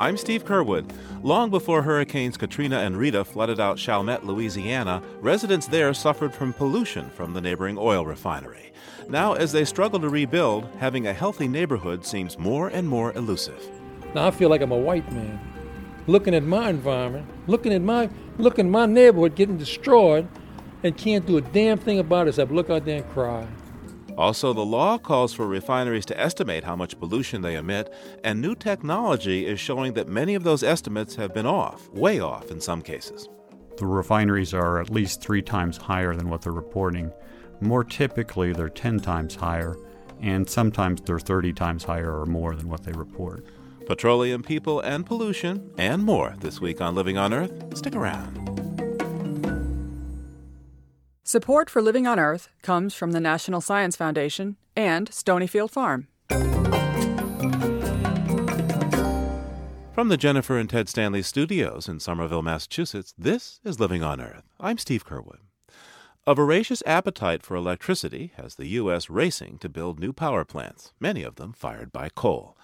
I'm Steve Curwood. Long before Hurricanes Katrina and Rita flooded out Chalmette, Louisiana, residents there suffered from pollution from the neighboring oil refinery. Now, as they struggle to rebuild, having a healthy neighborhood seems more and more elusive. Now I feel like I'm a white man, looking at my environment, looking at my looking at my neighborhood getting destroyed, and can't do a damn thing about it except look out there and cry. Also, the law calls for refineries to estimate how much pollution they emit, and new technology is showing that many of those estimates have been off, way off in some cases. The refineries are at least three times higher than what they're reporting. More typically, they're 10 times higher, and sometimes they're 30 times higher or more than what they report. Petroleum, people, and pollution, and more this week on Living on Earth. Stick around. Support for Living on Earth comes from the National Science Foundation and Stonyfield Farm. From the Jennifer and Ted Stanley studios in Somerville, Massachusetts, this is Living on Earth. I'm Steve Curwood. A voracious appetite for electricity has the U.S. racing to build new power plants, many of them fired by coal.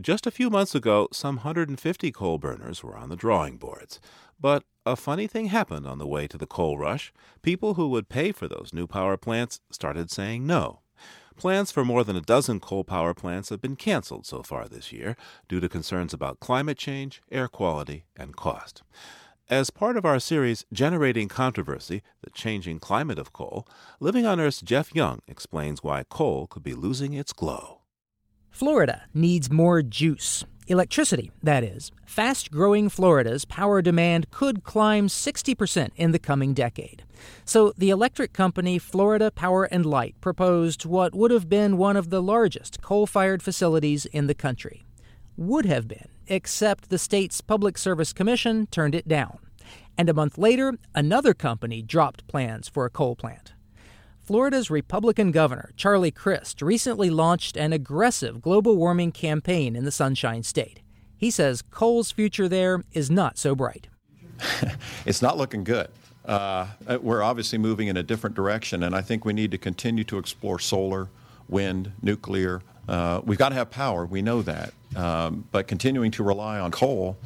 Just a few months ago, some 150 coal burners were on the drawing boards. But a funny thing happened on the way to the coal rush. People who would pay for those new power plants started saying no. Plans for more than a dozen coal power plants have been canceled so far this year due to concerns about climate change, air quality, and cost. As part of our series Generating Controversy The Changing Climate of Coal, Living on Earth's Jeff Young explains why coal could be losing its glow. Florida needs more juice. Electricity, that is. Fast growing Florida's power demand could climb 60% in the coming decade. So the electric company Florida Power and Light proposed what would have been one of the largest coal fired facilities in the country. Would have been, except the state's Public Service Commission turned it down. And a month later, another company dropped plans for a coal plant. Florida's Republican governor, Charlie Crist, recently launched an aggressive global warming campaign in the Sunshine State. He says coal's future there is not so bright. it's not looking good. Uh, we're obviously moving in a different direction, and I think we need to continue to explore solar, wind, nuclear. Uh, we've got to have power, we know that. Um, but continuing to rely on coal,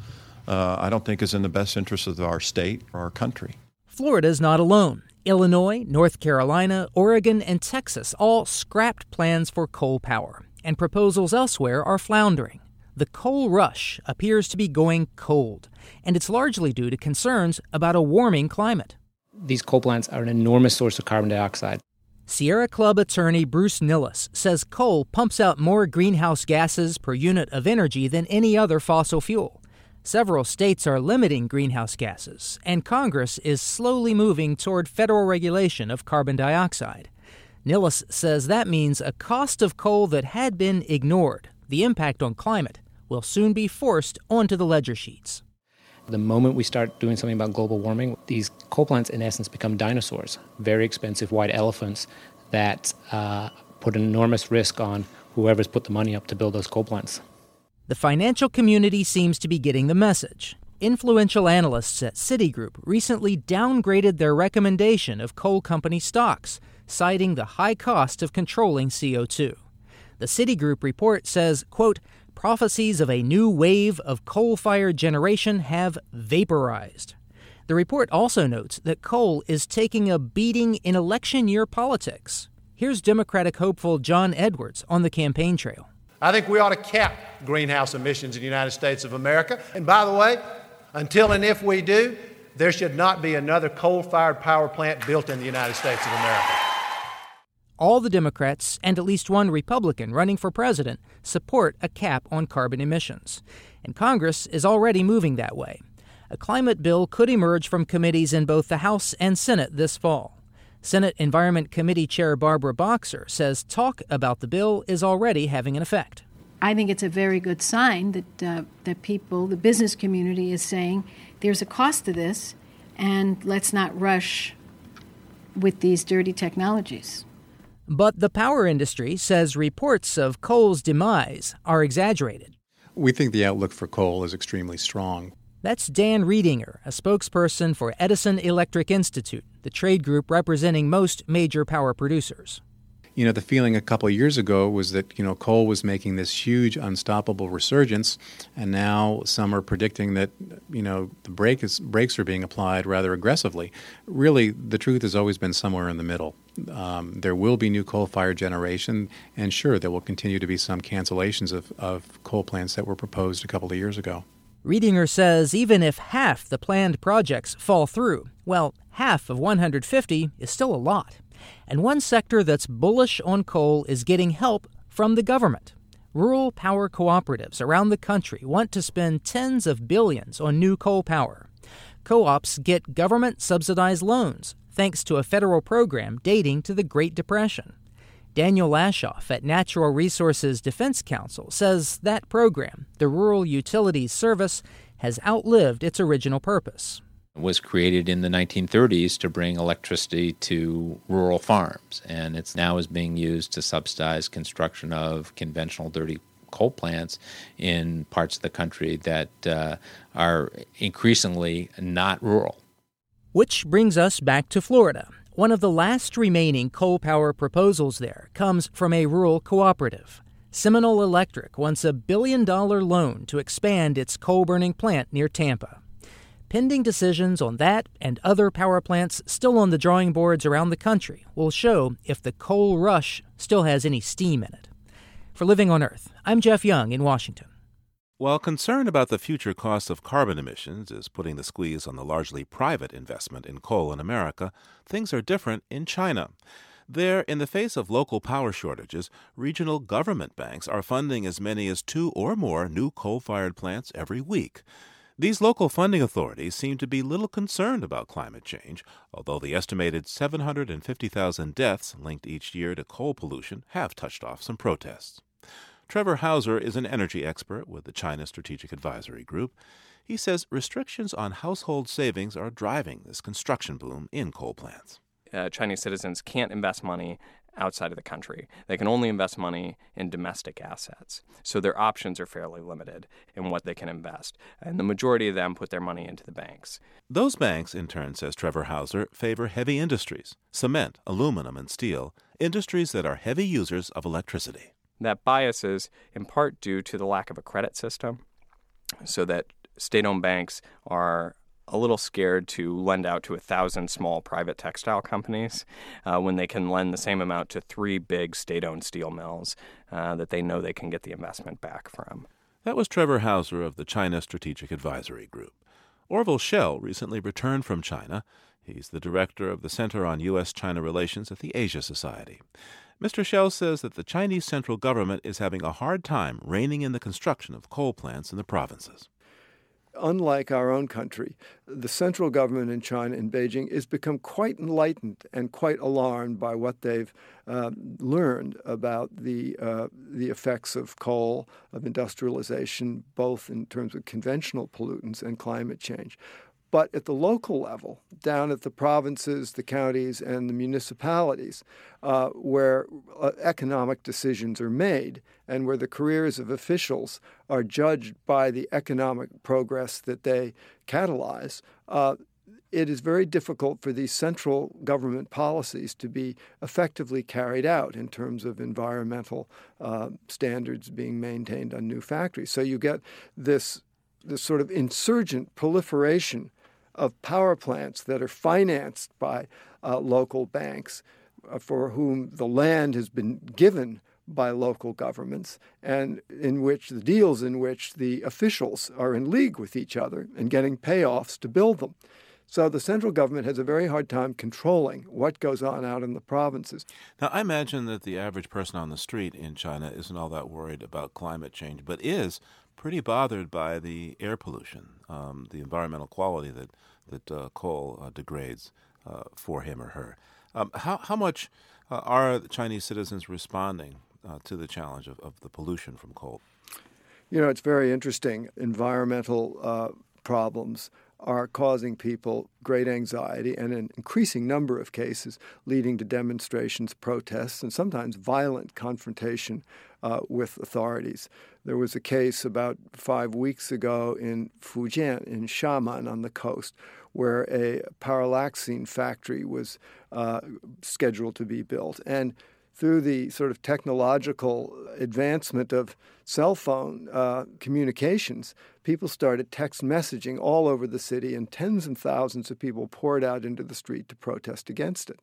uh, I don't think is in the best interest of our state or our country. Florida is not alone. Illinois, North Carolina, Oregon, and Texas all scrapped plans for coal power, and proposals elsewhere are floundering. The coal rush appears to be going cold, and it's largely due to concerns about a warming climate. These coal plants are an enormous source of carbon dioxide. Sierra Club attorney Bruce Nilles says coal pumps out more greenhouse gases per unit of energy than any other fossil fuel. Several states are limiting greenhouse gases, and Congress is slowly moving toward federal regulation of carbon dioxide. Nilles says that means a cost of coal that had been ignored, the impact on climate, will soon be forced onto the ledger sheets. The moment we start doing something about global warming, these coal plants, in essence, become dinosaurs, very expensive white elephants that uh, put an enormous risk on whoever's put the money up to build those coal plants. The financial community seems to be getting the message. Influential analysts at Citigroup recently downgraded their recommendation of coal company stocks, citing the high cost of controlling CO2. The Citigroup report says, quote, prophecies of a new wave of coal-fired generation have vaporized. The report also notes that coal is taking a beating in election year politics. Here's Democratic hopeful John Edwards on the campaign trail. I think we ought to cap greenhouse emissions in the United States of America. And by the way, until and if we do, there should not be another coal fired power plant built in the United States of America. All the Democrats and at least one Republican running for president support a cap on carbon emissions. And Congress is already moving that way. A climate bill could emerge from committees in both the House and Senate this fall. Senate Environment Committee Chair Barbara Boxer says talk about the bill is already having an effect. I think it's a very good sign that uh, that people, the business community, is saying there's a cost to this, and let's not rush with these dirty technologies. But the power industry says reports of coal's demise are exaggerated. We think the outlook for coal is extremely strong. That's Dan Riedinger, a spokesperson for Edison Electric Institute, the trade group representing most major power producers. You know, the feeling a couple of years ago was that, you know, coal was making this huge, unstoppable resurgence, and now some are predicting that, you know, the brake is, brakes are being applied rather aggressively. Really, the truth has always been somewhere in the middle. Um, there will be new coal fired generation, and sure, there will continue to be some cancellations of, of coal plants that were proposed a couple of years ago. Riedinger says even if half the planned projects fall through, well, half of 150 is still a lot. And one sector that's bullish on coal is getting help from the government. Rural power cooperatives around the country want to spend tens of billions on new coal power. Co ops get government subsidized loans thanks to a federal program dating to the Great Depression. Daniel Lashof at Natural Resources Defense Council says that program, the Rural Utilities Service, has outlived its original purpose. It was created in the 1930s to bring electricity to rural farms, and it's now is being used to subsidize construction of conventional dirty coal plants in parts of the country that uh, are increasingly not rural. Which brings us back to Florida. One of the last remaining coal power proposals there comes from a rural cooperative. Seminole Electric wants a billion dollar loan to expand its coal burning plant near Tampa. Pending decisions on that and other power plants still on the drawing boards around the country will show if the coal rush still has any steam in it. For Living on Earth, I'm Jeff Young in Washington. While concern about the future cost of carbon emissions is putting the squeeze on the largely private investment in coal in America, things are different in China. There, in the face of local power shortages, regional government banks are funding as many as two or more new coal fired plants every week. These local funding authorities seem to be little concerned about climate change, although the estimated 750,000 deaths linked each year to coal pollution have touched off some protests. Trevor Houser is an energy expert with the China Strategic Advisory Group. He says restrictions on household savings are driving this construction boom in coal plants. Uh, Chinese citizens can't invest money outside of the country. They can only invest money in domestic assets. So their options are fairly limited in what they can invest. And the majority of them put their money into the banks. Those banks, in turn, says Trevor Houser, favor heavy industries cement, aluminum, and steel, industries that are heavy users of electricity. That bias is in part due to the lack of a credit system, so that state owned banks are a little scared to lend out to a thousand small private textile companies uh, when they can lend the same amount to three big state owned steel mills uh, that they know they can get the investment back from. That was Trevor Houser of the China Strategic Advisory Group. Orville Schell recently returned from China. He's the director of the Center on U.S. China Relations at the Asia Society. Mr. Schell says that the Chinese central government is having a hard time reining in the construction of coal plants in the provinces unlike our own country, the central government in China, in Beijing, has become quite enlightened and quite alarmed by what they've uh, learned about the uh, the effects of coal, of industrialization, both in terms of conventional pollutants and climate change. But at the local level, down at the provinces, the counties, and the municipalities, uh, where uh, economic decisions are made and where the careers of officials are judged by the economic progress that they catalyze, uh, it is very difficult for these central government policies to be effectively carried out in terms of environmental uh, standards being maintained on new factories. So you get this this sort of insurgent proliferation of power plants that are financed by uh, local banks uh, for whom the land has been given by local governments and in which the deals in which the officials are in league with each other and getting payoffs to build them. So the central government has a very hard time controlling what goes on out in the provinces. Now, I imagine that the average person on the street in China isn't all that worried about climate change, but is pretty bothered by the air pollution, um, the environmental quality that that uh, coal uh, degrades uh, for him or her. Um, how how much uh, are Chinese citizens responding uh, to the challenge of, of the pollution from coal? You know, it's very interesting. Environmental problems are causing people great anxiety and an increasing number of cases leading to demonstrations, protests, and sometimes violent confrontation uh, with authorities. There was a case about five weeks ago in Fujian, in Xiamen on the coast, where a paraxylene factory was uh, scheduled to be built. And through the sort of technological advancement of cell phone uh, communications, people started text messaging all over the city, and tens of thousands of people poured out into the street to protest against it.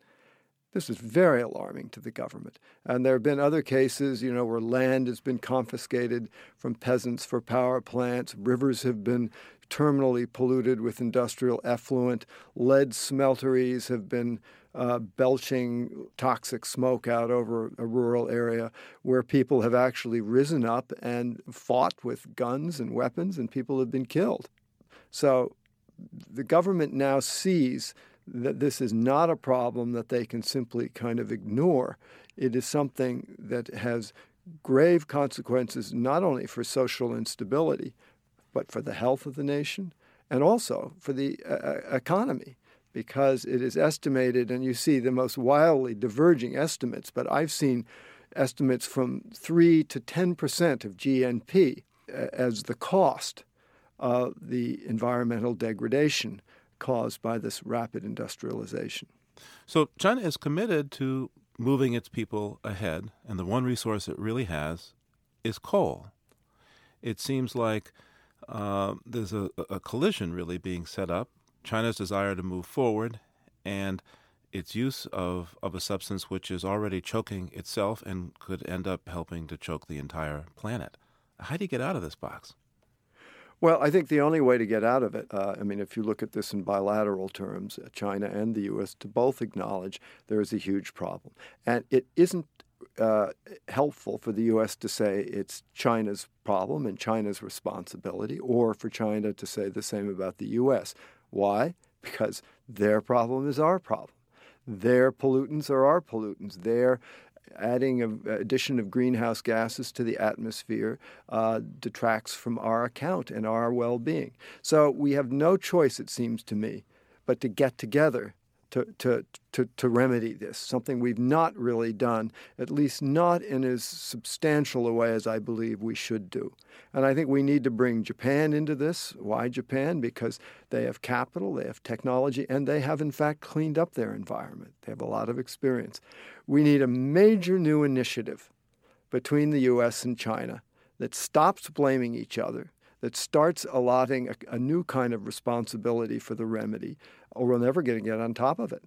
This is very alarming to the government. And there have been other cases, you know, where land has been confiscated from peasants for power plants, rivers have been terminally polluted with industrial effluent, lead smelteries have been uh, belching toxic smoke out over a rural area where people have actually risen up and fought with guns and weapons, and people have been killed. So the government now sees that this is not a problem that they can simply kind of ignore. It is something that has grave consequences not only for social instability, but for the health of the nation and also for the uh, uh economy because it is estimated, and you see the most wildly diverging estimates, but I've seen estimates from 3 to 10 percent of GNP uh, as the cost of the environmental degradation caused by this rapid industrialization. So China is committed to moving its people ahead, and the one resource it really has is coal. It seems like uh, there's a, a collision really being set up China's desire to move forward and its use of, of a substance which is already choking itself and could end up helping to choke the entire planet. How do you get out of this box? Well, I think the only way to get out of it, uh, I mean, if you look at this in bilateral terms, uh, China and the U.S. to both acknowledge there is a huge problem. And it isn't uh, helpful for the U.S. to say it's China's problem and China's responsibility, or for China to say the same about the U.S. Why? Because their problem is our problem. Their pollutants are our pollutants. Their adding addition of greenhouse gases to the atmosphere uh, detracts from our account and our well-being. So we have no choice, it seems to me, but to get together to, to, to, to remedy this, something we've not really done, at least not in as substantial a way as I believe we should do. And I think we need to bring Japan into this. Why Japan? Because they have capital, they have technology, and they have, in fact, cleaned up their environment. They have a lot of experience. We need a major new initiative between the U.S. and China that stops blaming each other, that starts allotting a, a new kind of responsibility for the remedy, or we're never going to get on top of it.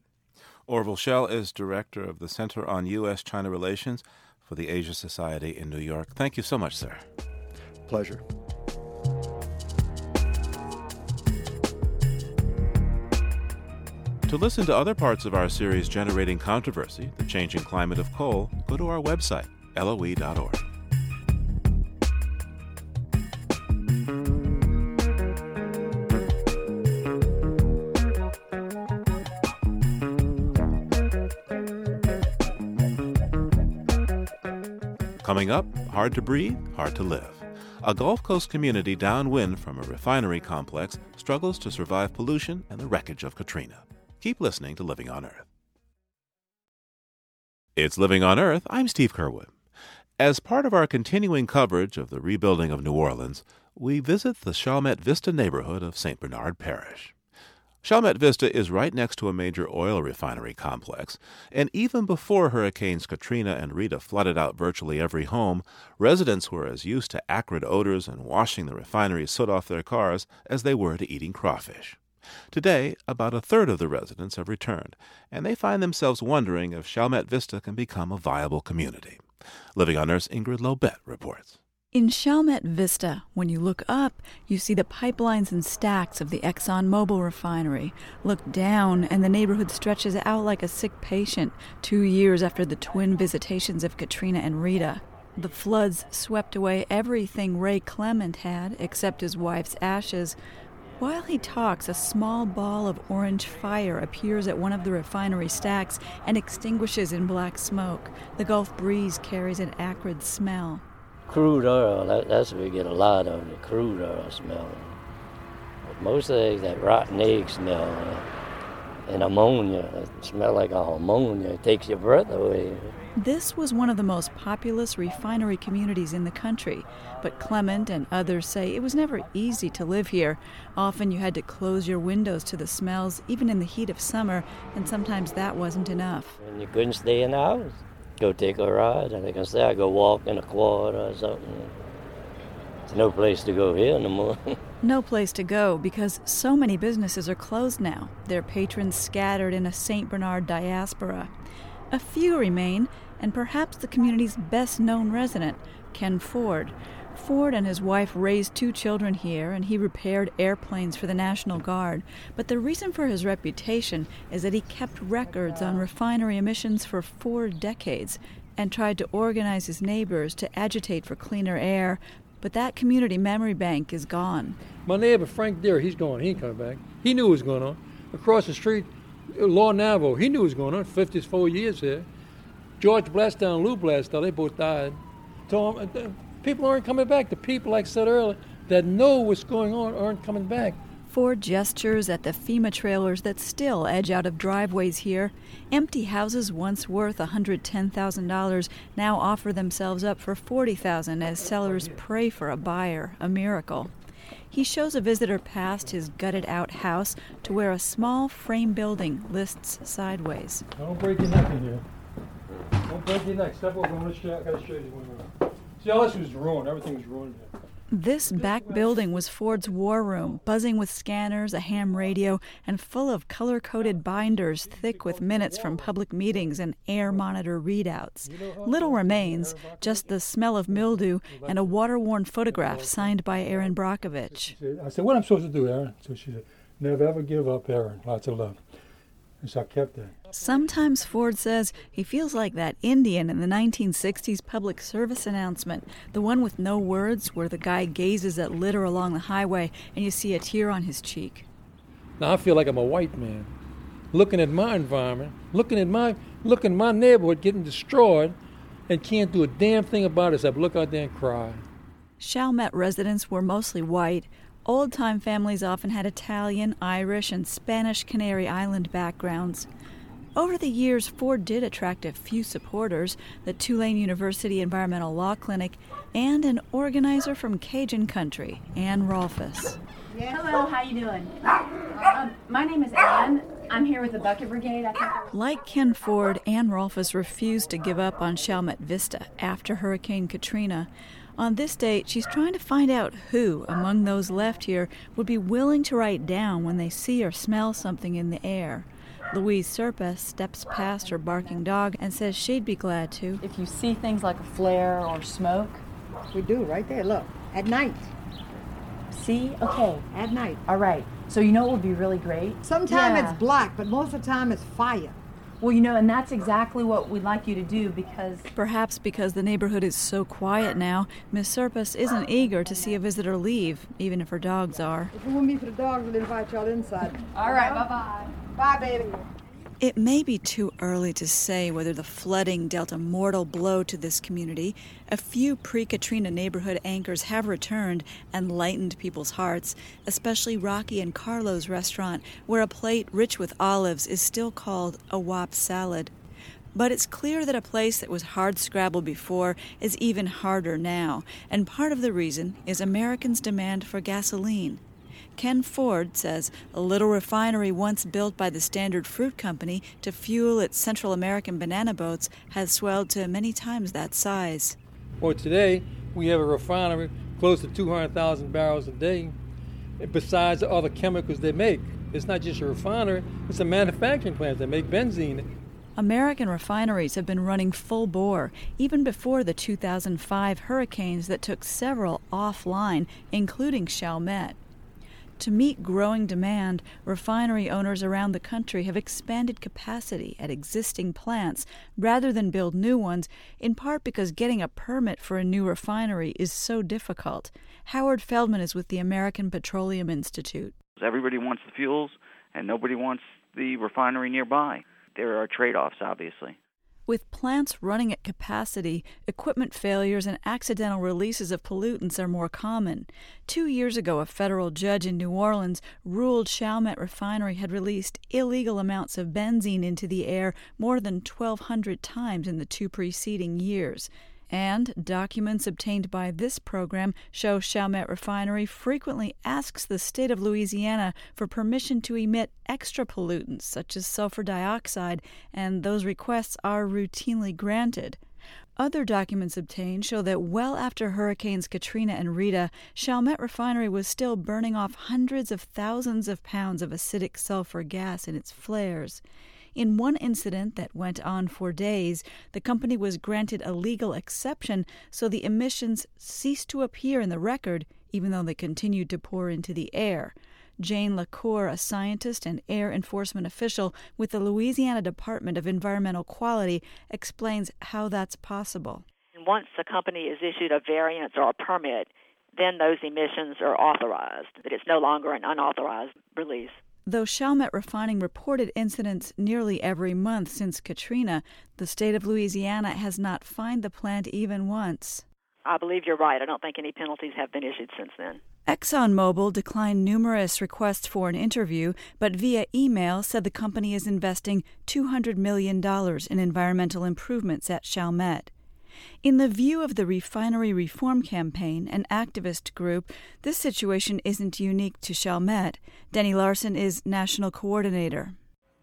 Orville Schell is director of the Center on U.S. China Relations for the Asia Society in New York. Thank you so much, sir. Pleasure. To listen to other parts of our series Generating Controversy The Changing Climate of Coal, go to our website, loe.org. Up, hard to breathe, hard to live. A Gulf Coast community downwind from a refinery complex struggles to survive pollution and the wreckage of Katrina. Keep listening to Living on Earth. It's Living on Earth. I'm Steve Curwood. As part of our continuing coverage of the rebuilding of New Orleans, we visit the Chalmette Vista neighborhood of St. Bernard Parish. Chalmette Vista is right next to a major oil refinery complex, and even before Hurricanes Katrina and Rita flooded out virtually every home, residents were as used to acrid odors and washing the refinery soot off their cars as they were to eating crawfish. Today, about a third of the residents have returned, and they find themselves wondering if Chalmette Vista can become a viable community. Living on Earth's Ingrid Lobet reports. In Chalmette Vista, when you look up, you see the pipelines and stacks of the Exxon Mobil refinery. Look down, and the neighborhood stretches out like a sick patient, two years after the twin visitations of Katrina and Rita. The floods swept away everything Ray Clement had, except his wife's ashes. While he talks, a small ball of orange fire appears at one of the refinery stacks and extinguishes in black smoke. The Gulf breeze carries an acrid smell crude oil. That, that's where we get a lot of the crude oil smell. Mostly that rotten egg smell uh, and ammonia. It smells like ammonia. It takes your breath away. This was one of the most populous refinery communities in the country, but Clement and others say it was never easy to live here. Often you had to close your windows to the smells, even in the heat of summer, and sometimes that wasn't enough. And you couldn't stay in the house. Go take a ride, and like I say, I go walk in a quad or something. There's no place to go here no more. no place to go because so many businesses are closed now, their patrons scattered in a St. Bernard diaspora. A few remain, and perhaps the community's best known resident, Ken Ford. Ford and his wife raised two children here, and he repaired airplanes for the National Guard. But the reason for his reputation is that he kept records on refinery emissions for four decades and tried to organize his neighbors to agitate for cleaner air. But that community memory bank is gone. My neighbor, Frank Deere, he's gone. He ain't coming back. He knew what was going on. Across the street, Law Navo, he knew what was going on. 54 years here. George Blastow and Lou Blastow, they both died. So um, uh, people aren't coming back. The people, like I said earlier, that know what's going on aren't coming back. Ford gestures at the FEMA trailers that still edge out of driveways here. Empty houses once worth $110,000 now offer themselves up for $40,000 as sellers pray for a buyer, a miracle. He shows a visitor past his gutted out house to where a small frame building lists sideways. Don't break your neck in here. Don't break your neck. Step over. I'm going to show, I got to show you one See, all this was ruined. Everything was ruined. This back building was Ford's war room, buzzing with scanners, a ham radio, and full of color coded binders thick with minutes from public meetings and air monitor readouts. Little remains, just the smell of mildew and a water worn photograph signed by Erin Brockovich. I said, What am I supposed to do, Erin? So she said, Never ever give up, Aaron. Lots of love. And so I kept that. Sometimes Ford says he feels like that Indian in the 1960s public service announcement, the one with no words where the guy gazes at litter along the highway and you see a tear on his cheek. Now I feel like I'm a white man looking at my environment, looking at my looking at my neighborhood getting destroyed and can't do a damn thing about it except look out there and cry. Chalmette residents were mostly white. Old time families often had Italian, Irish, and Spanish Canary Island backgrounds. Over the years, Ford did attract a few supporters, the Tulane University Environmental Law Clinic, and an organizer from Cajun country, Anne Rolfes. Hello, how you doing? Um, my name is Ann. I'm here with the Bucket Brigade. like Ken Ford, Anne Rolfes refused to give up on Chalmette Vista after Hurricane Katrina. On this date, she's trying to find out who among those left here would be willing to write down when they see or smell something in the air. Louise Serpa steps past her barking dog and says she'd be glad to. If you see things like a flare or smoke, we do right there. Look, at night. See? Okay. At night. All right. So you know what would be really great? Sometimes yeah. it's black, but most of the time it's fire. Well, you know, and that's exactly what we'd like you to do because. Perhaps because the neighborhood is so quiet now, Miss Serpus isn't eager to see a visitor leave, even if her dogs are. If it wouldn't be for the dogs, we'd invite y'all inside. All right, bye bye. Bye, baby. It may be too early to say whether the flooding dealt a mortal blow to this community. A few pre Katrina neighborhood anchors have returned and lightened people's hearts, especially Rocky and Carlo's restaurant, where a plate rich with olives is still called a wop salad. But it's clear that a place that was hard scrabble before is even harder now, and part of the reason is Americans' demand for gasoline. Ken Ford says a little refinery once built by the Standard Fruit Company to fuel its Central American banana boats has swelled to many times that size. Well, today we have a refinery close to 200,000 barrels a day, eh, besides all the chemicals they make. It's not just a refinery, it's a manufacturing plant. They make benzene. American refineries have been running full bore, even before the 2005 hurricanes that took several offline, including Chalmette. To meet growing demand, refinery owners around the country have expanded capacity at existing plants rather than build new ones, in part because getting a permit for a new refinery is so difficult. Howard Feldman is with the American Petroleum Institute. Everybody wants the fuels, and nobody wants the refinery nearby. There are trade offs, obviously. With plants running at capacity, equipment failures and accidental releases of pollutants are more common. Two years ago, a federal judge in New Orleans ruled Chalmette Refinery had released illegal amounts of benzene into the air more than 1,200 times in the two preceding years. And documents obtained by this program show Chalmette Refinery frequently asks the state of Louisiana for permission to emit extra pollutants such as sulfur dioxide, and those requests are routinely granted. Other documents obtained show that well after Hurricanes Katrina and Rita, Chalmette Refinery was still burning off hundreds of thousands of pounds of acidic sulfur gas in its flares. In one incident that went on for days, the company was granted a legal exception so the emissions ceased to appear in the record, even though they continued to pour into the air. Jane LaCour, a scientist and air enforcement official with the Louisiana Department of Environmental Quality, explains how that's possible. Once the company is issued a variance or a permit, then those emissions are authorized, that it's no longer an unauthorized release. Though Chalmette Refining reported incidents nearly every month since Katrina, the state of Louisiana has not fined the plant even once. I believe you're right. I don't think any penalties have been issued since then. ExxonMobil declined numerous requests for an interview, but via email said the company is investing $200 million in environmental improvements at Chalmette. In the view of the Refinery Reform Campaign, an activist group, this situation isn't unique to Chalmette. Denny Larson is national coordinator.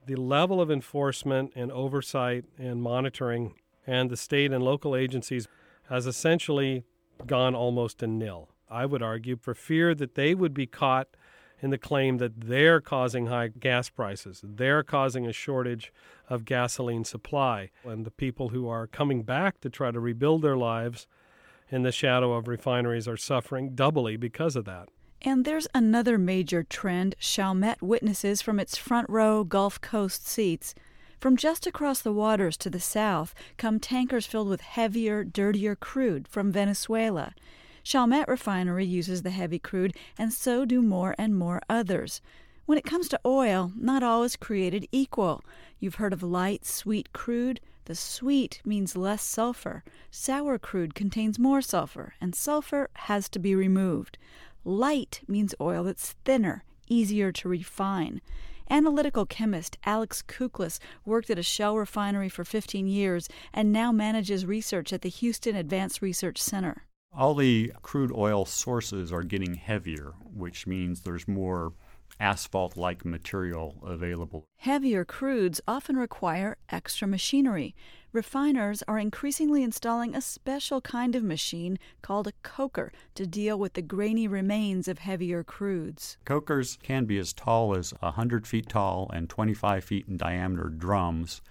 The level of enforcement and oversight and monitoring and the state and local agencies has essentially gone almost to nil. I would argue for fear that they would be caught in the claim that they're causing high gas prices. They're causing a shortage of gasoline supply. And the people who are coming back to try to rebuild their lives in the shadow of refineries are suffering doubly because of that. And there's another major trend Chalmette witnesses from its front row Gulf Coast seats. From just across the waters to the south come tankers filled with heavier, dirtier crude from Venezuela. Chalmette Refinery uses the heavy crude, and so do more and more others. When it comes to oil, not all is created equal. You've heard of light, sweet crude. The sweet means less sulfur. Sour crude contains more sulfur, and sulfur has to be removed. Light means oil that's thinner, easier to refine. Analytical chemist Alex Cuclis worked at a Shell refinery for 15 years and now manages research at the Houston Advanced Research Center. All the crude oil sources are getting heavier, which means there's more asphalt like material available. Heavier crudes often require extra machinery. Refiners are increasingly installing a special kind of machine called a coker to deal with the grainy remains of heavier crudes. Cokers can be as tall as 100 feet tall and 25 feet in diameter drums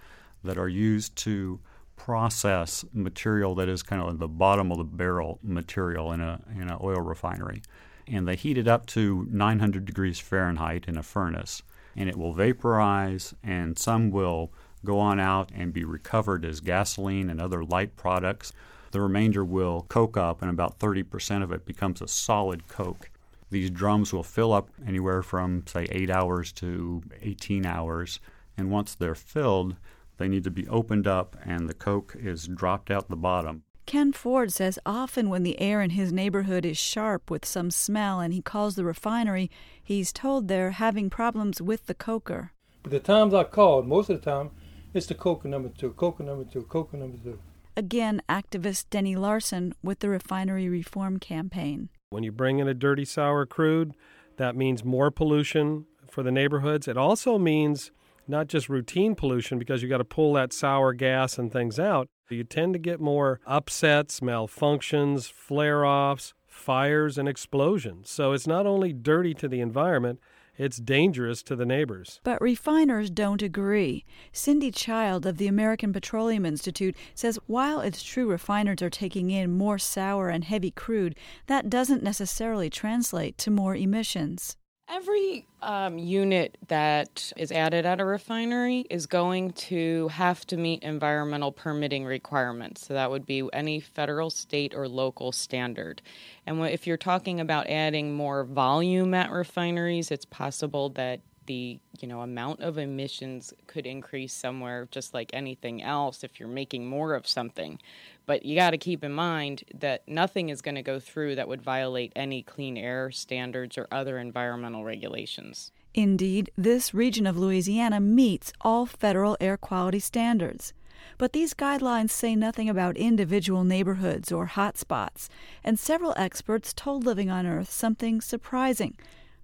that are used to process material that is kind of the bottom of the barrel material in a in an oil refinery. And they heat it up to 900 degrees Fahrenheit in a furnace. And it will vaporize and some will go on out and be recovered as gasoline and other light products. The remainder will coke up and about 30% of it becomes a solid coke. These drums will fill up anywhere from say 8 hours to 18 hours. And once they're filled they need to be opened up and the coke is dropped out the bottom. Ken Ford says often when the air in his neighborhood is sharp with some smell and he calls the refinery, he's told they're having problems with the coker. But the times I called, most of the time, it's the coker number two, coker number two, coker number two. Again, activist Denny Larson with the Refinery Reform Campaign. When you bring in a dirty, sour crude, that means more pollution for the neighborhoods. It also means not just routine pollution because you got to pull that sour gas and things out. You tend to get more upsets, malfunctions, flare offs, fires, and explosions. So it's not only dirty to the environment, it's dangerous to the neighbors. But refiners don't agree. Cindy Schild of the American Petroleum Institute says while it's true refiners are taking in more sour and heavy crude, that doesn't necessarily translate to more emissions. Every um, unit that is added at a refinery is going to have to meet environmental permitting requirements. So that would be any federal, state, or local standard. And if you're talking about adding more volume at refineries, it's possible that the you know amount of emissions could increase somewhere just like anything else if you're making more of something but you got to keep in mind that nothing is going to go through that would violate any clean air standards or other environmental regulations Indeed, this region of Louisiana meets all federal air quality standards. But these guidelines say nothing about individual neighborhoods or hotspots, and several experts told Living on Earth something surprising.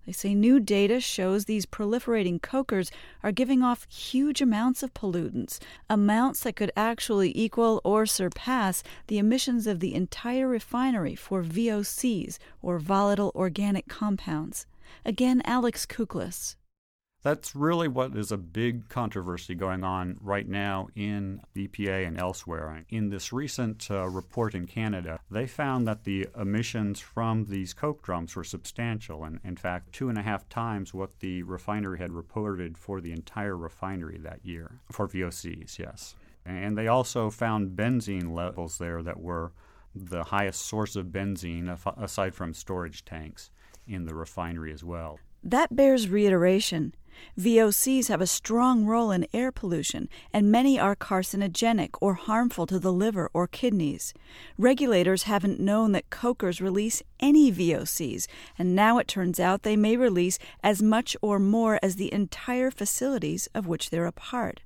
They say new data shows these proliferating cokers are giving off huge amounts of pollutants, amounts that could actually equal or surpass the emissions of the entire refinery for VOCs, or volatile organic compounds. Again, Alex Cuclis. That's really what is a big controversy going on right now in EPA and elsewhere. In this recent uh, report in Canada, they found that the emissions from these coke drums were substantial, and in fact, two and a half times what the refinery had reported for the entire refinery that year, for VOCs, yes. And they also found benzene levels there that were the highest source of benzene aside from storage tanks in the refinery as well. That bears reiteration. VOCs have a strong role in air pollution, and many are carcinogenic or harmful to the liver or kidneys. Regulators haven't known that cokers release any VOCs, and now it turns out they may release as much or more as the entire facilities of which they're a part.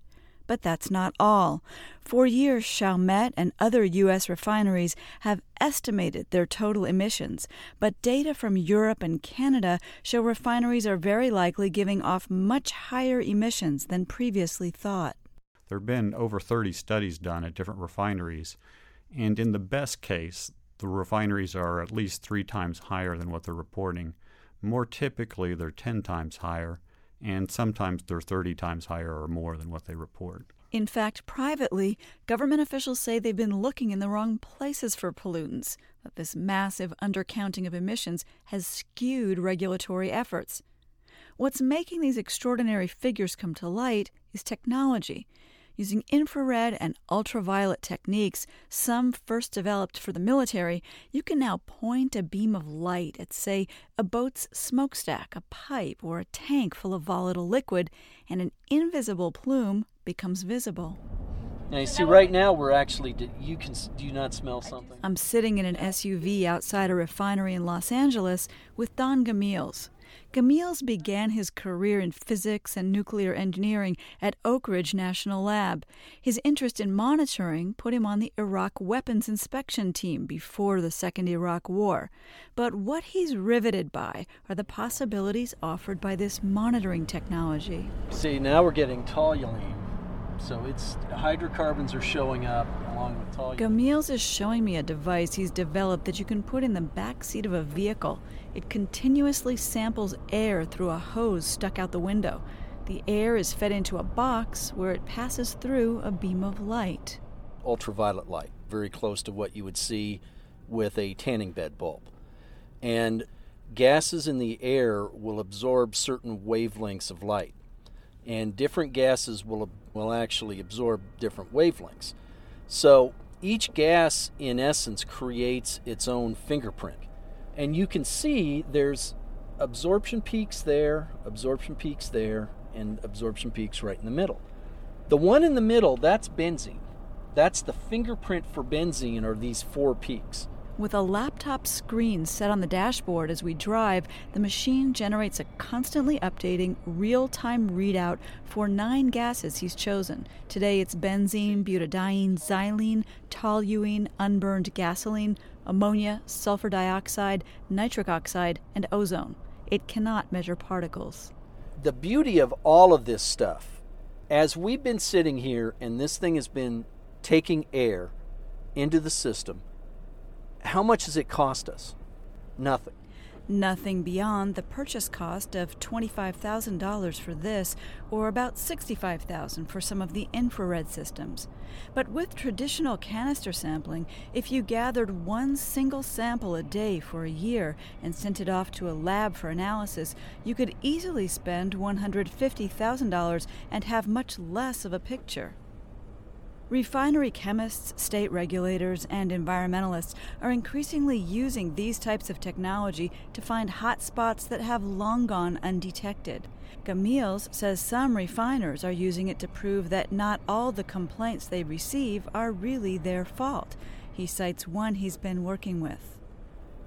But that's not all. For years, Chalmette and other U.S. refineries have estimated their total emissions, but data from Europe and Canada show refineries are very likely giving off much higher emissions than previously thought. There have been over 30 studies done at different refineries, and in the best case, the refineries are at least three times higher than what they're reporting. More typically, they're 10 times higher and sometimes they're 30 times higher or more than what they report. In fact, privately, government officials say they've been looking in the wrong places for pollutants, that this massive undercounting of emissions has skewed regulatory efforts. What's making these extraordinary figures come to light is technology, Using infrared and ultraviolet techniques, some first developed for the military, you can now point a beam of light at, say, a boat's smokestack, a pipe, or a tank full of volatile liquid, and an invisible plume becomes visible. Now you see, right now we're actually. You can. Do you not smell something? I'm sitting in an SUV outside a refinery in Los Angeles with Don Gamiles. Gamiles began his career in physics and nuclear engineering at Oak Ridge National Lab. His interest in monitoring put him on the Iraq Weapons Inspection Team before the Second Iraq War. But what he's riveted by are the possibilities offered by this monitoring technology. See, now we're getting toluene. So it's hydrocarbons are showing up along with toluene. Gamiles is showing me a device he's developed that you can put in the back seat of a vehicle. It continuously samples air through a hose stuck out the window. The air is fed into a box where it passes through a beam of light. Ultraviolet light, very close to what you would see with a tanning bed bulb. And gases in the air will absorb certain wavelengths of light. And different gases will, will actually absorb different wavelengths. So each gas, in essence, creates its own fingerprint and you can see there's absorption peaks there, absorption peaks there, and absorption peaks right in the middle. The one in the middle, that's benzene. That's the fingerprint for benzene, are these four peaks. With a laptop screen set on the dashboard as we drive, the machine generates a constantly updating, real time readout for nine gases he's chosen. Today it's benzene, butadiene, xylene, toluene, unburned gasoline, ammonia, sulfur dioxide, nitric oxide, and ozone. It cannot measure particles. The beauty of all of this stuff, as we've been sitting here and this thing has been taking air into the system, how much does it cost us? Nothing nothing beyond the purchase cost of $25,000 for this or about $65,000 for some of the infrared systems. But with traditional canister sampling, if you gathered one single sample a day for a year and sent it off to a lab for analysis, you could easily spend $150,000 and have much less of a picture. Refinery chemists, state regulators, and environmentalists are increasingly using these types of technology to find hot spots that have long gone undetected. Gamiles says some refiners are using it to prove that not all the complaints they receive are really their fault. He cites one he's been working with.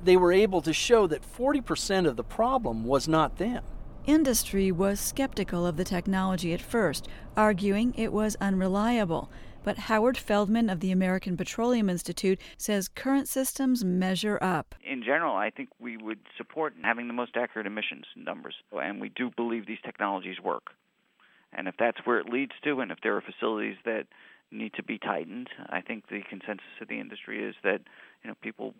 They were able to show that 40% of the problem was not them. Industry was skeptical of the technology at first, arguing it was unreliable. But Howard Feldman of the American Petroleum Institute says current systems measure up. In general, I think we would support having the most accurate emissions numbers, and we do believe these technologies work. And if that's where it leads to, and if there are facilities that need to be tightened, I think the consensus of the industry is that you know people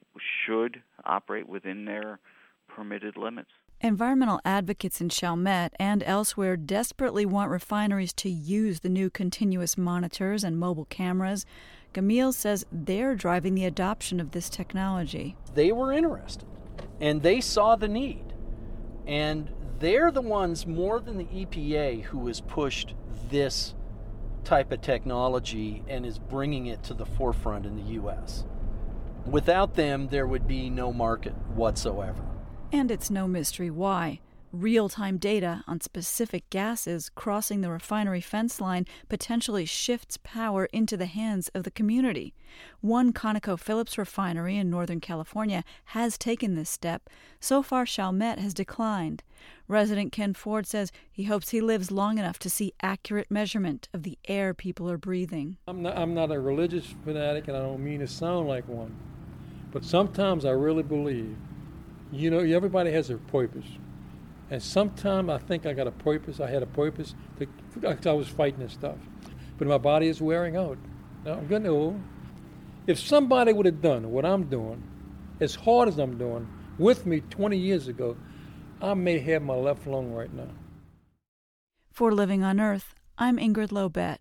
should operate within their permitted limits. Environmental advocates in Chalmette and elsewhere desperately want refineries to use the new continuous monitors and mobile cameras. Gamiles says they're driving the adoption of this technology. They were interested and they saw the need. And they're the ones more than the EPA who has pushed this type of technology and is bringing it to the forefront in the U.S. Without them, there would be no market whatsoever. And it's no mystery why. Real time data on specific gases crossing the refinery fence line potentially shifts power into the hands of the community. One ConocoPhillips refinery in Northern California has taken this step. So far, Chalmette has declined. Resident Ken Ford says he hopes he lives long enough to see accurate measurement of the air people are breathing. I'm not, I'm not a religious fanatic, and I don't mean to sound like one, but sometimes I really believe you know, everybody has a purpose. And sometimes I think I got a purpose. I had a purpose. I was fighting this stuff. But my body is wearing out. Now, I'm getting old. If somebody would have done what I'm doing, as hard as I'm doing, with me 20 years ago, I may have my left lung right now. For Living on Earth, I'm Ingrid Lobet.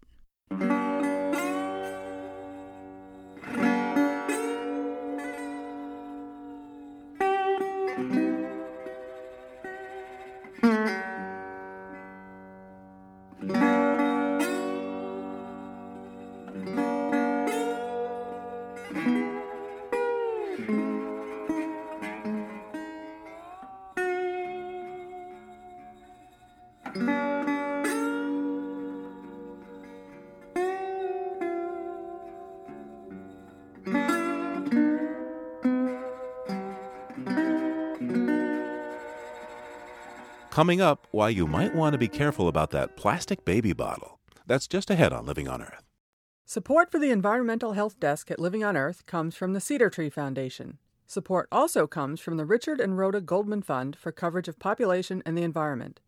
Coming up, why you might want to be careful about that plastic baby bottle. That's just ahead on Living on Earth. Support for the Environmental Health Desk at Living on Earth comes from the Cedar Tree Foundation. Support also comes from the Richard and Rhoda Goldman Fund for coverage of population and the environment.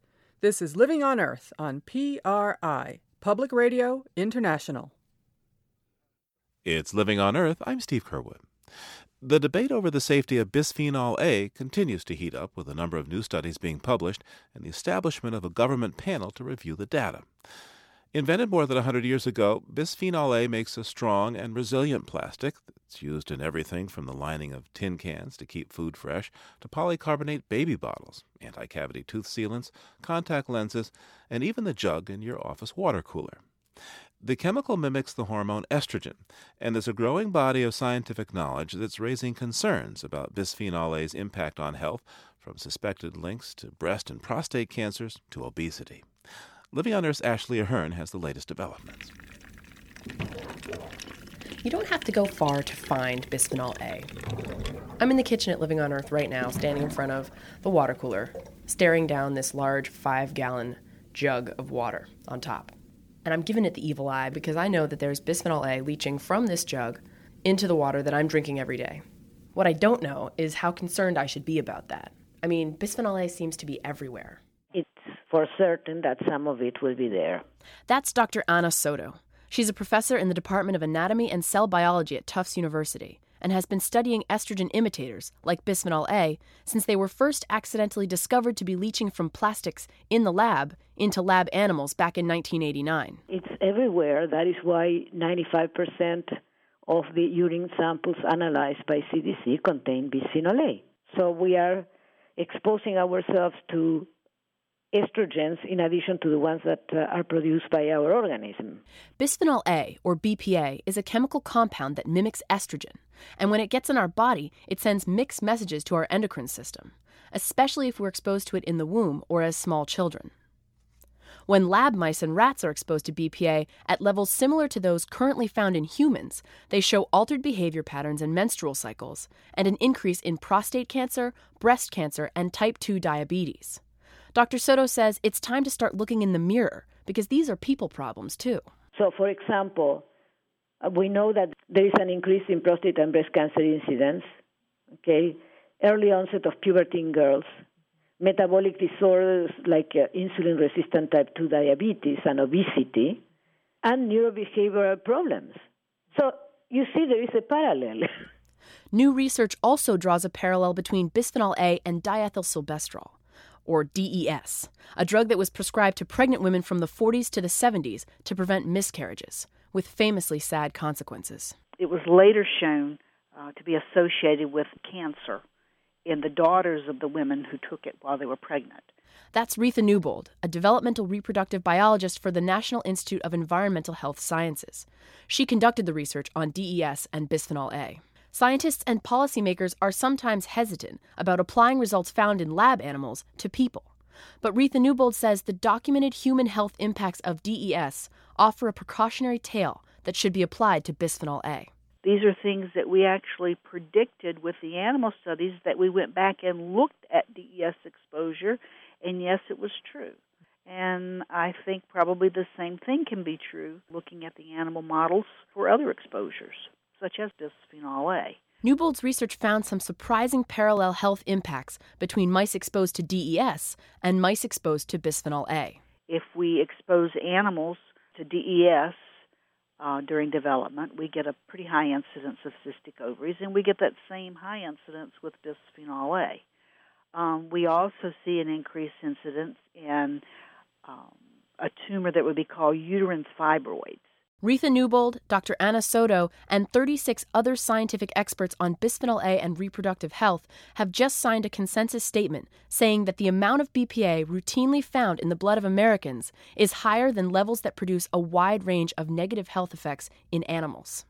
This is Living on Earth on PRI, Public Radio International. It's Living on Earth. I'm Steve Curwood. The debate over the safety of bisphenol A continues to heat up with a number of new studies being published and the establishment of a government panel to review the data. Invented more than 100 years ago, bisphenol A makes a strong and resilient plastic that's used in everything from the lining of tin cans to keep food fresh to polycarbonate baby bottles, anti cavity tooth sealants, contact lenses, and even the jug in your office water cooler. The chemical mimics the hormone estrogen, and there's a growing body of scientific knowledge that's raising concerns about bisphenol A's impact on health, from suspected links to breast and prostate cancers to obesity. Living on Earth's Ashley Ahern has the latest developments. You don't have to go far to find bisphenol A. I'm in the kitchen at Living on Earth right now, standing in front of the water cooler, staring down this large five gallon jug of water on top and I'm giving it the evil eye because I know that there's bisphenol A leaching from this jug into the water that I'm drinking every day. What I don't know is how concerned I should be about that. I mean, bisphenol A seems to be everywhere. It's for certain that some of it will be there. That's Dr. Ana Soto. She's a professor in the Department of Anatomy and Cell Biology at Tufts University and has been studying estrogen imitators, like bisphenol A, since they were first accidentally discovered to be leaching from plastics in the lab into lab animals back in 1989. It's everywhere. That is why 95% of the urine samples analyzed by CDC contain bisphenol A. So we are exposing ourselves to estrogens in addition to the ones that uh, are produced by our organism. Bisphenol A, or BPA, is a chemical compound that mimics estrogen, and when it gets in our body, it sends mixed messages to our endocrine system, especially if we're exposed to it in the womb or as small children. When lab mice and rats are exposed to BPA at levels similar to those currently found in humans, they show altered behavior patterns and menstrual cycles, and an increase in prostate cancer, breast cancer, and type 2 diabetes. Dr. Soto says it's time to start looking in the mirror because these are people problems too. So, for example, uh, we know that there is an increase in prostate and breast cancer incidence, okay, early onset of puberty in girls, metabolic disorders like uh, insulin resistant type 2 diabetes and obesity, and neurobehavioral problems. So you see, there is a parallel. New research also draws a parallel between bisphenol A and diethylstilbestrol, or DES, a drug that was prescribed to pregnant women from the 40s to the 70s to prevent miscarriages, with famously sad consequences. It was later shown uh, to be associated with cancer in the daughters of the women who took it while they were pregnant. That's Retha Newbold, a developmental reproductive biologist for the National Institute of Environmental Health Sciences. She conducted the research on DES and bisphenol A. Scientists and policymakers are sometimes hesitant about applying results found in lab animals to people. But Retha Newbold says the documented human health impacts of DES offer a precautionary tale that should be applied to bisphenol A. These are things that we actually predicted with the animal studies that we went back and looked at DES exposure, and yes, it was true. And I think probably the same thing can be true looking at the animal models for other exposures, such as bisphenol A. Newbold's research found some surprising parallel health impacts between mice exposed to DES and mice exposed to bisphenol A. If we expose animals to DES, uh, during development, we get a pretty high incidence of cystic ovaries, and we get that same high incidence with bisphenol A. Um, we also see an increased incidence in um, a tumor that would be called uterine fibroids. Retha Newbold, Dr. Ana Soto, and 36 other scientific experts on bisphenol A and reproductive health have just signed a consensus statement saying that the amount of BPA routinely found in the blood of Americans is higher than levels that produce a wide range of negative health effects in animals.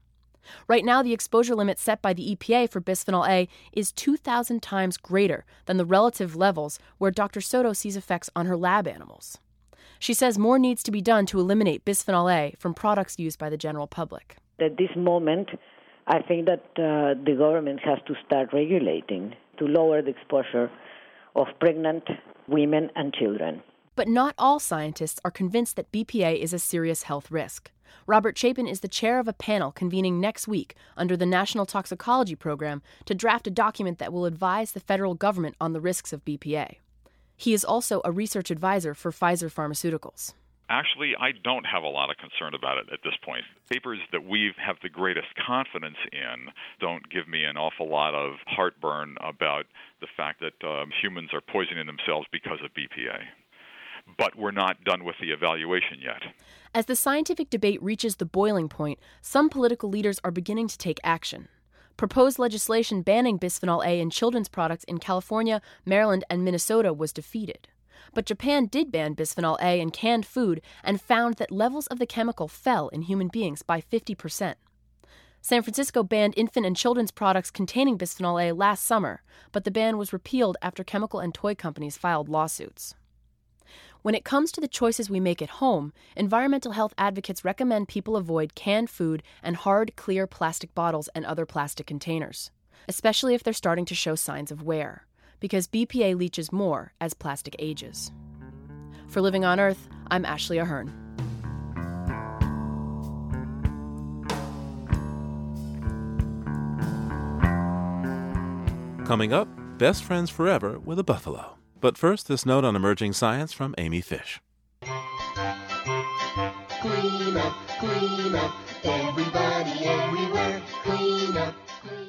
Right now, the exposure limit set by the EPA for bisphenol A is 2,000 times greater than the relative levels where Dr. Soto sees effects on her lab animals. She says more needs to be done to eliminate bisphenol A from products used by the general public. At this moment, I think that uh, the government has to start regulating to lower the exposure of pregnant women and children. But not all scientists are convinced that BPA is a serious health risk. Robert Chapin is the chair of a panel convening next week under the National Toxicology Program to draft a document that will advise the federal government on the risks of BPA. He is also a research advisor for Pfizer Pharmaceuticals. Actually, I don't have a lot of concern about it at this point. Papers that we have the greatest confidence in don't give me an awful lot of heartburn about the fact that um, humans are poisoning themselves because of BPA. But we're not done with the evaluation yet. As the scientific debate reaches the boiling point, some political leaders are beginning to take action. Proposed legislation banning bisphenol A in children's products in California, Maryland, and Minnesota was defeated. But Japan did ban bisphenol A in canned food and found that levels of the chemical fell in human beings by 50%. San Francisco banned infant and children's products containing bisphenol A last summer, but the ban was repealed after chemical and toy companies filed lawsuits. When it comes to the choices we make at home, environmental health advocates recommend people avoid canned food and hard, clear plastic bottles and other plastic containers, especially if they're starting to show signs of wear, because BPA leaches more as plastic ages. For Living on Earth, I'm Ashley Ahern. Coming up, best friends forever with a buffalo. But first, this note on emerging science from Amy Fish. Clean up, clean up, everybody, everywhere, clean up.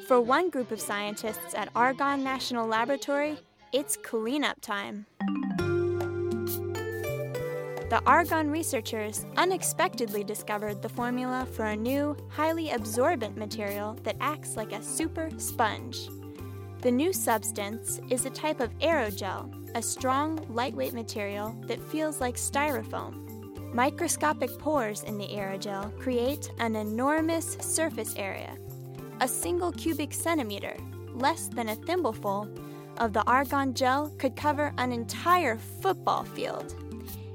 For one group of scientists at Argonne National Laboratory, it's cleanup time. The Argonne researchers unexpectedly discovered the formula for a new, highly absorbent material that acts like a super sponge. The new substance is a type of aerogel a strong, lightweight material that feels like styrofoam. Microscopic pores in the aerogel create an enormous surface area. A single cubic centimeter, less than a thimbleful, of the Argonne gel could cover an entire football field.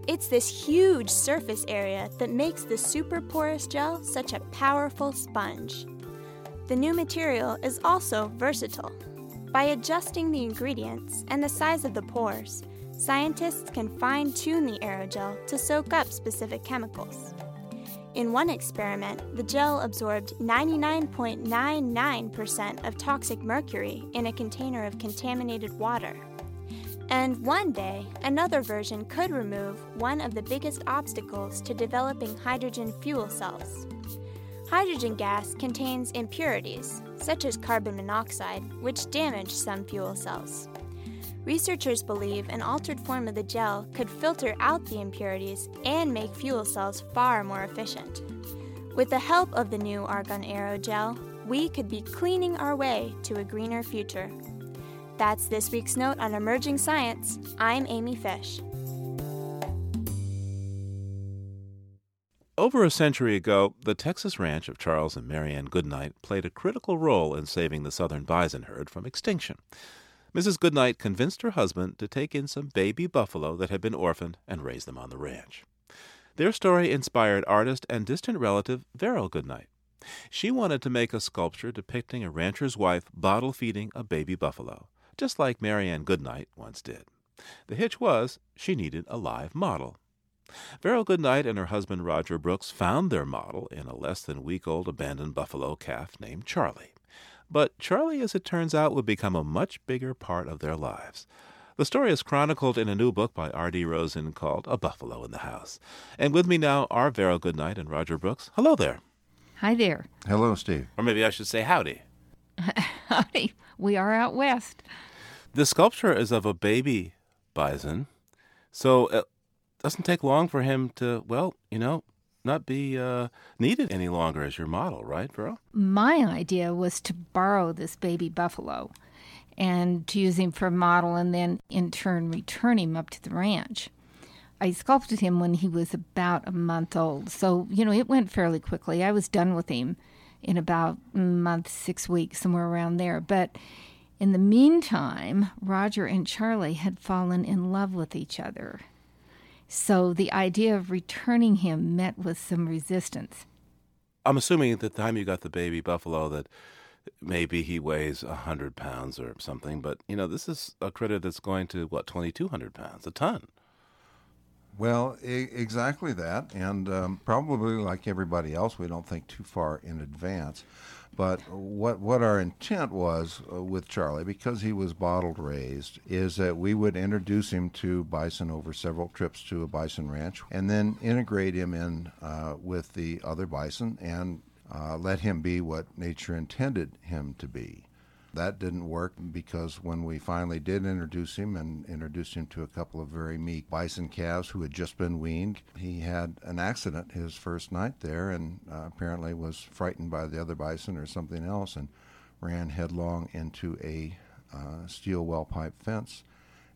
It's this huge surface area that makes the super porous gel such a powerful sponge. The new material is also versatile. By adjusting the ingredients and the size of the pores, scientists can fine tune the aerogel to soak up specific chemicals. In one experiment, the gel absorbed 99.99% of toxic mercury in a container of contaminated water. And one day, another version could remove one of the biggest obstacles to developing hydrogen fuel cells. Hydrogen gas contains impurities, such as carbon monoxide, which damage some fuel cells. Researchers believe an altered form of the gel could filter out the impurities and make fuel cells far more efficient. With the help of the new Argonne aerogel, we could be cleaning our way to a greener future. That's this week's note on emerging science. I'm Amy Fish. Over a century ago, the Texas ranch of Charles and Marianne Goodnight played a critical role in saving the southern bison herd from extinction. Mrs. Goodnight convinced her husband to take in some baby buffalo that had been orphaned and raise them on the ranch. Their story inspired artist and distant relative Veryl Goodnight. She wanted to make a sculpture depicting a rancher's wife bottle feeding a baby buffalo just like Marianne Goodnight once did. The hitch was she needed a live model. Veryl Goodnight and her husband Roger Brooks found their model in a less than week old abandoned buffalo calf named Charlie. But Charlie, as it turns out, would become a much bigger part of their lives. The story is chronicled in a new book by R.D. Rosen called A Buffalo in the House. And with me now are Veryl Goodnight and Roger Brooks. Hello there. Hi there. Hello, Steve. Or maybe I should say howdy. howdy. We are out west. The sculpture is of a baby bison, so it doesn't take long for him to, well, you know, not be uh, needed any longer as your model, right, Veryl? My idea was to borrow this baby buffalo and to use him for a model and then in turn return him up to the ranch. I sculpted him when he was about a month old, so, you know, it went fairly quickly. I was done with him in about a month, six weeks, somewhere around there. But in the meantime, Roger and Charlie had fallen in love with each other. So the idea of returning him met with some resistance. I'm assuming at the time you got the baby buffalo that maybe he weighs a hundred pounds or something, but you know this is a critter that's going to what twenty two hundred pounds, a ton. Well, I- exactly that, and um, probably like everybody else, we don't think too far in advance. But what what our intent was uh, with Charlie, because he was bottled raised, is that we would introduce him to bison over several trips to a bison ranch, and then integrate him in uh, with the other bison and uh, let him be what nature intended him to be. That didn't work because when we finally did introduce him and introduced him to a couple of very meek bison calves who had just been weaned, he had an accident his first night there and uh, apparently was frightened by the other bison or something else and ran headlong into a uh, steel well pipe fence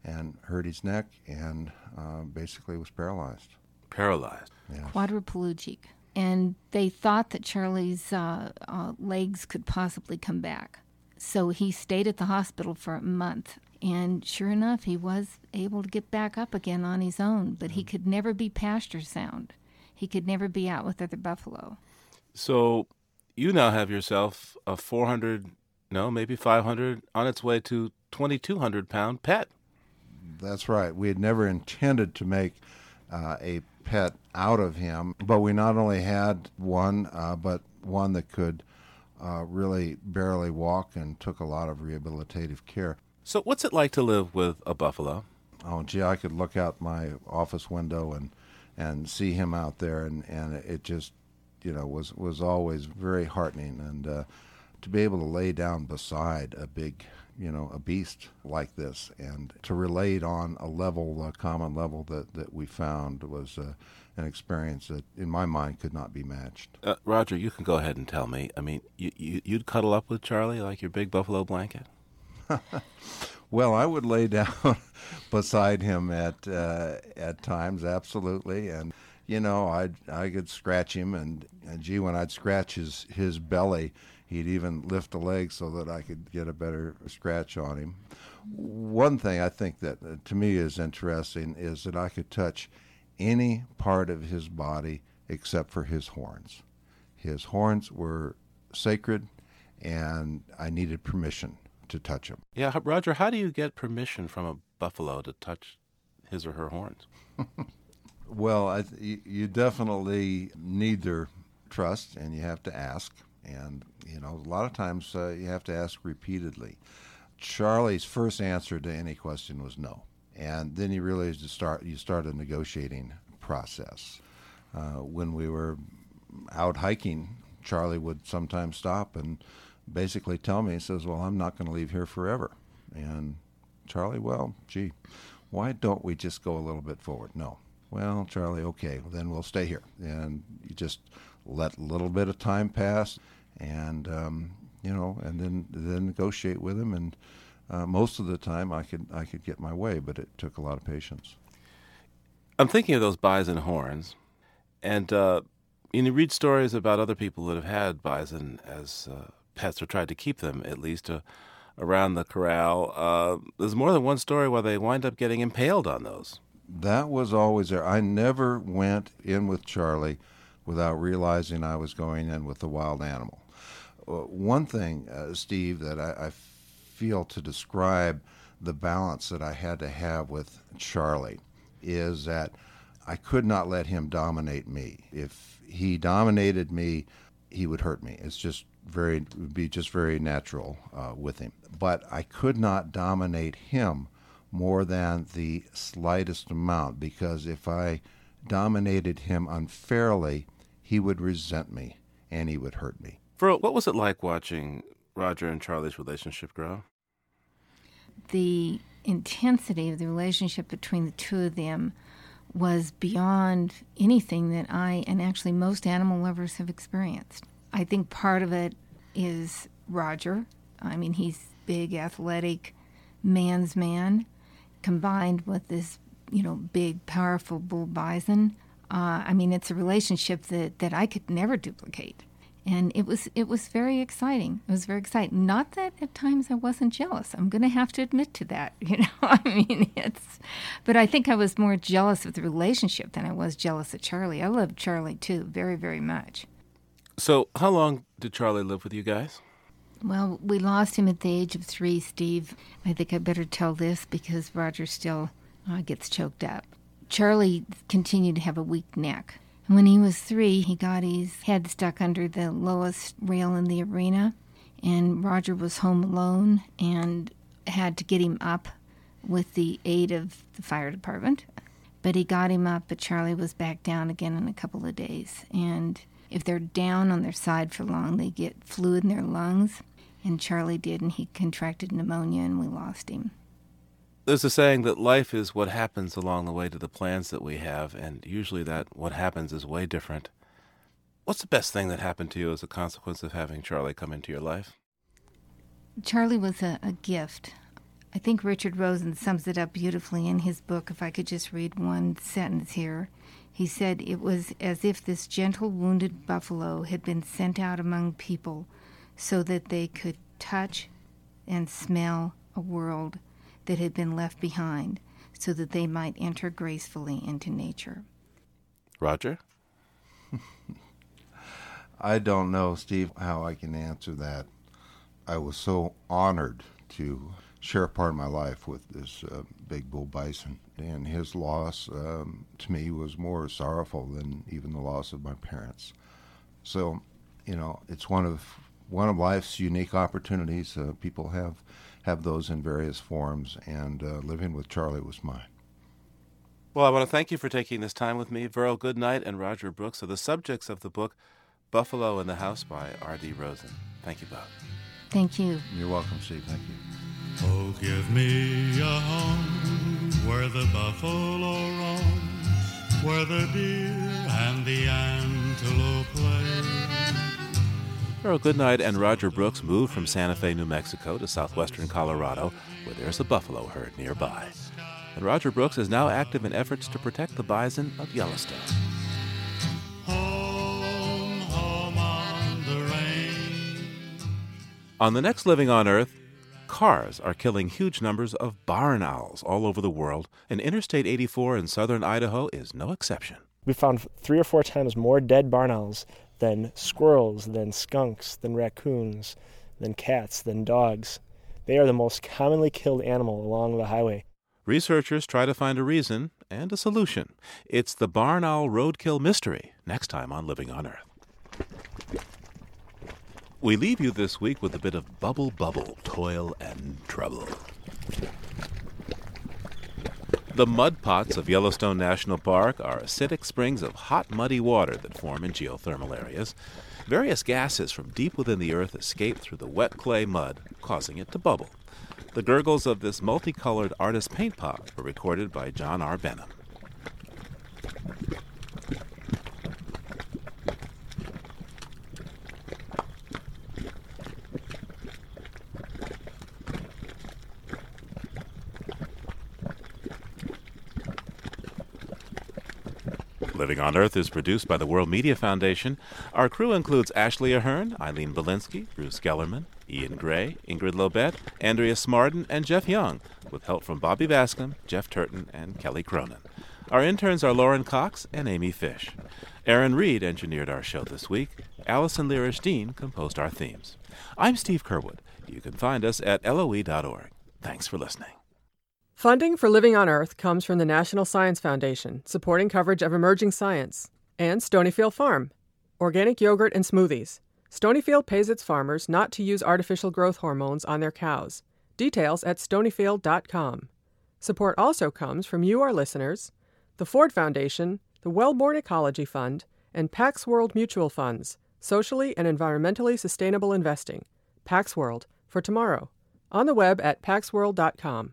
and hurt his neck and uh, basically was paralyzed. Paralyzed? Yes. Quadriplegic. And they thought that Charlie's uh, uh, legs could possibly come back. So he stayed at the hospital for a month. And sure enough, he was able to get back up again on his own, but he could never be pasture sound. He could never be out with other buffalo. So you now have yourself a 400, no, maybe 500, on its way to 2,200 pound pet. That's right. We had never intended to make uh, a pet out of him, but we not only had one, uh, but one that could uh, really barely walk and took a lot of rehabilitative care. So, what's it like to live with a buffalo? Oh, gee, I could look out my office window and and see him out there, and, and it just, you know, was was always very heartening, and uh, to be able to lay down beside a big, you know, a beast like this, and to relate on a level, a common level that that we found was. Uh, an experience that, in my mind, could not be matched. Uh, Roger, you can go ahead and tell me. I mean, you, you, would cuddle up with Charlie like your big buffalo blanket? Well, I would lay down beside him at uh, at times, absolutely, and you know, I I could scratch him, and, and gee, when I'd scratch his his belly, he'd even lift a leg so that I could get a better scratch on him. One thing I think that uh, to me is interesting is that I could touch any part of his body except for his horns. His horns were sacred, and I needed permission to touch him. Yeah, Roger, how do you get permission from a buffalo to touch his or her horns? well, I th- you definitely need their trust, and you have to ask. And you know, a lot of times uh, you have to ask repeatedly. Charlie's first answer to any question was no, and then he realized to start. You start a negotiating process. Uh, when we were out hiking, Charlie would sometimes stop and basically tell me, he says, "Well, I'm not going to leave here forever." And Charlie, well, gee, why don't we just go a little bit forward? No. Well, Charlie, okay, then we'll stay here. And you just let a little bit of time pass, and um, you know, and then then negotiate with him. And uh, most of the time, I could I could get my way, but it took a lot of patience. I'm thinking of those bison horns, and uh, you read stories about other people that have had bison as uh, pets or tried to keep them at least uh, around the corral. Uh, there's more than one story where they wind up getting impaled on those. That was always there. I never went in with Charlie without realizing I was going in with a wild animal. Uh, one thing, uh, Steve, that I, I feel to describe the balance that I had to have with Charlie is that I could not let him dominate me. If he dominated me, he would hurt me. It's just very would be just very natural uh, with him. But I could not dominate him more than the slightest amount because if I dominated him unfairly, he would resent me and he would hurt me. Veryl, what was it like watching Roger and Charlie's relationship grow? The intensity of the relationship between the two of them was beyond anything that I and actually most animal lovers have experienced. I think part of it is Roger. I mean, he's big, athletic, man's man, combined with this, you know, big, powerful bull bison. Uh, I mean, it's a relationship that, that I could never duplicate and it was it was very exciting. It was very exciting. Not that at times I wasn't jealous. I'm going to have to admit to that. You know, I mean, it's. But I think I was more jealous of the relationship than I was jealous of Charlie. I loved Charlie too, very very much. So, how long did Charlie live with you guys? Well, we lost him at the age of three, Steve. I think I better tell this because Roger still uh, gets choked up. Charlie continued to have a weak neck. When he was three, he got his head stuck under the lowest rail in the arena, and Roger was home alone and had to get him up with the aid of the fire department. But he got him up, but Charlie was back down again in a couple of days. And if they're down on their side for long, they get fluid in their lungs. And Charlie did, and he contracted pneumonia, and we lost him. There's a saying that life is what happens along the way to the plans that we have, and usually that what happens is way different. What's the best thing that happened to you as a consequence of having Charlie come into your life? Charlie was a, a gift. I think Richard Rosen sums it up beautifully in his book. If I could just read one sentence here. He said it was as if this gentle wounded buffalo had been sent out among people so that they could touch and smell a world that had been left behind so that they might enter gracefully into nature. Roger? I don't know, Steve, how I can answer that. I was so honored to share a part of my life with this uh, big bull bison, and his loss um, to me was more sorrowful than even the loss of my parents. So, you know, it's one of one of life's unique opportunities. Uh, people have have those in various forms, and uh, living with Charlie was mine. Well, I want to thank you for taking this time with me. Veryl Goodnight and Roger Brooks are the subjects of the book Buffalo in the House by R.D. Rosen. Thank you both. Thank you. You're welcome, Steve. Thank you. Oh, give me a home where the buffalo roam, where the deer and the antelope play Carol Goodnight and Roger Brooks moved from Santa Fe, New Mexico to southwestern Colorado, where there's a buffalo herd nearby. And Roger Brooks is now active in efforts to protect the bison of Yellowstone. Home, home on the. On the next Living on Earth, cars are killing huge numbers of barn owls all over the world, and Interstate 84 in southern Idaho is no exception. We found three or four times more dead barn owls than squirrels, then skunks, then raccoons, then cats, then dogs. They are the most commonly killed animal along the highway. Researchers try to find a reason and a solution. It's the barn owl roadkill mystery, next time on Living on Earth. We leave you this week with a bit of bubble bubble, toil and trouble. The mud pots of Yellowstone National Park are acidic springs of hot, muddy water that form in geothermal areas. Various gases from deep within the earth escape through the wet clay mud, causing it to bubble. The gurgles of this multicolored artist paint pot were recorded by John R. Benham. Living on Earth is produced by the World Media Foundation. Our crew includes Ashley Ahern, Eileen Bolinsky, Bruce Gellerman, Ian Gray, Ingrid Lobet, Andrea Smarden, and Jeff Young, with help from Bobby Bascomb, Jeff Turton, and Kelly Cronin. Our interns are Lauren Cox and Amy Fish. Aaron Reed engineered our show this week. Allison Lirish Dean composed our themes. I'm Steve Curwood. You can find us at loe.org. Thanks for listening. Funding for Living on Earth comes from the National Science Foundation, supporting coverage of emerging science, and Stonyfield Farm, organic yogurt and smoothies. Stonyfield pays its farmers not to use artificial growth hormones on their cows. Details at stonyfield.com. Support also comes from you, our listeners, the Ford Foundation, the Wellborn Ecology Fund, and Pax World Mutual Funds, socially and environmentally sustainable investing. Pax World for tomorrow. On the web at paxworld.com.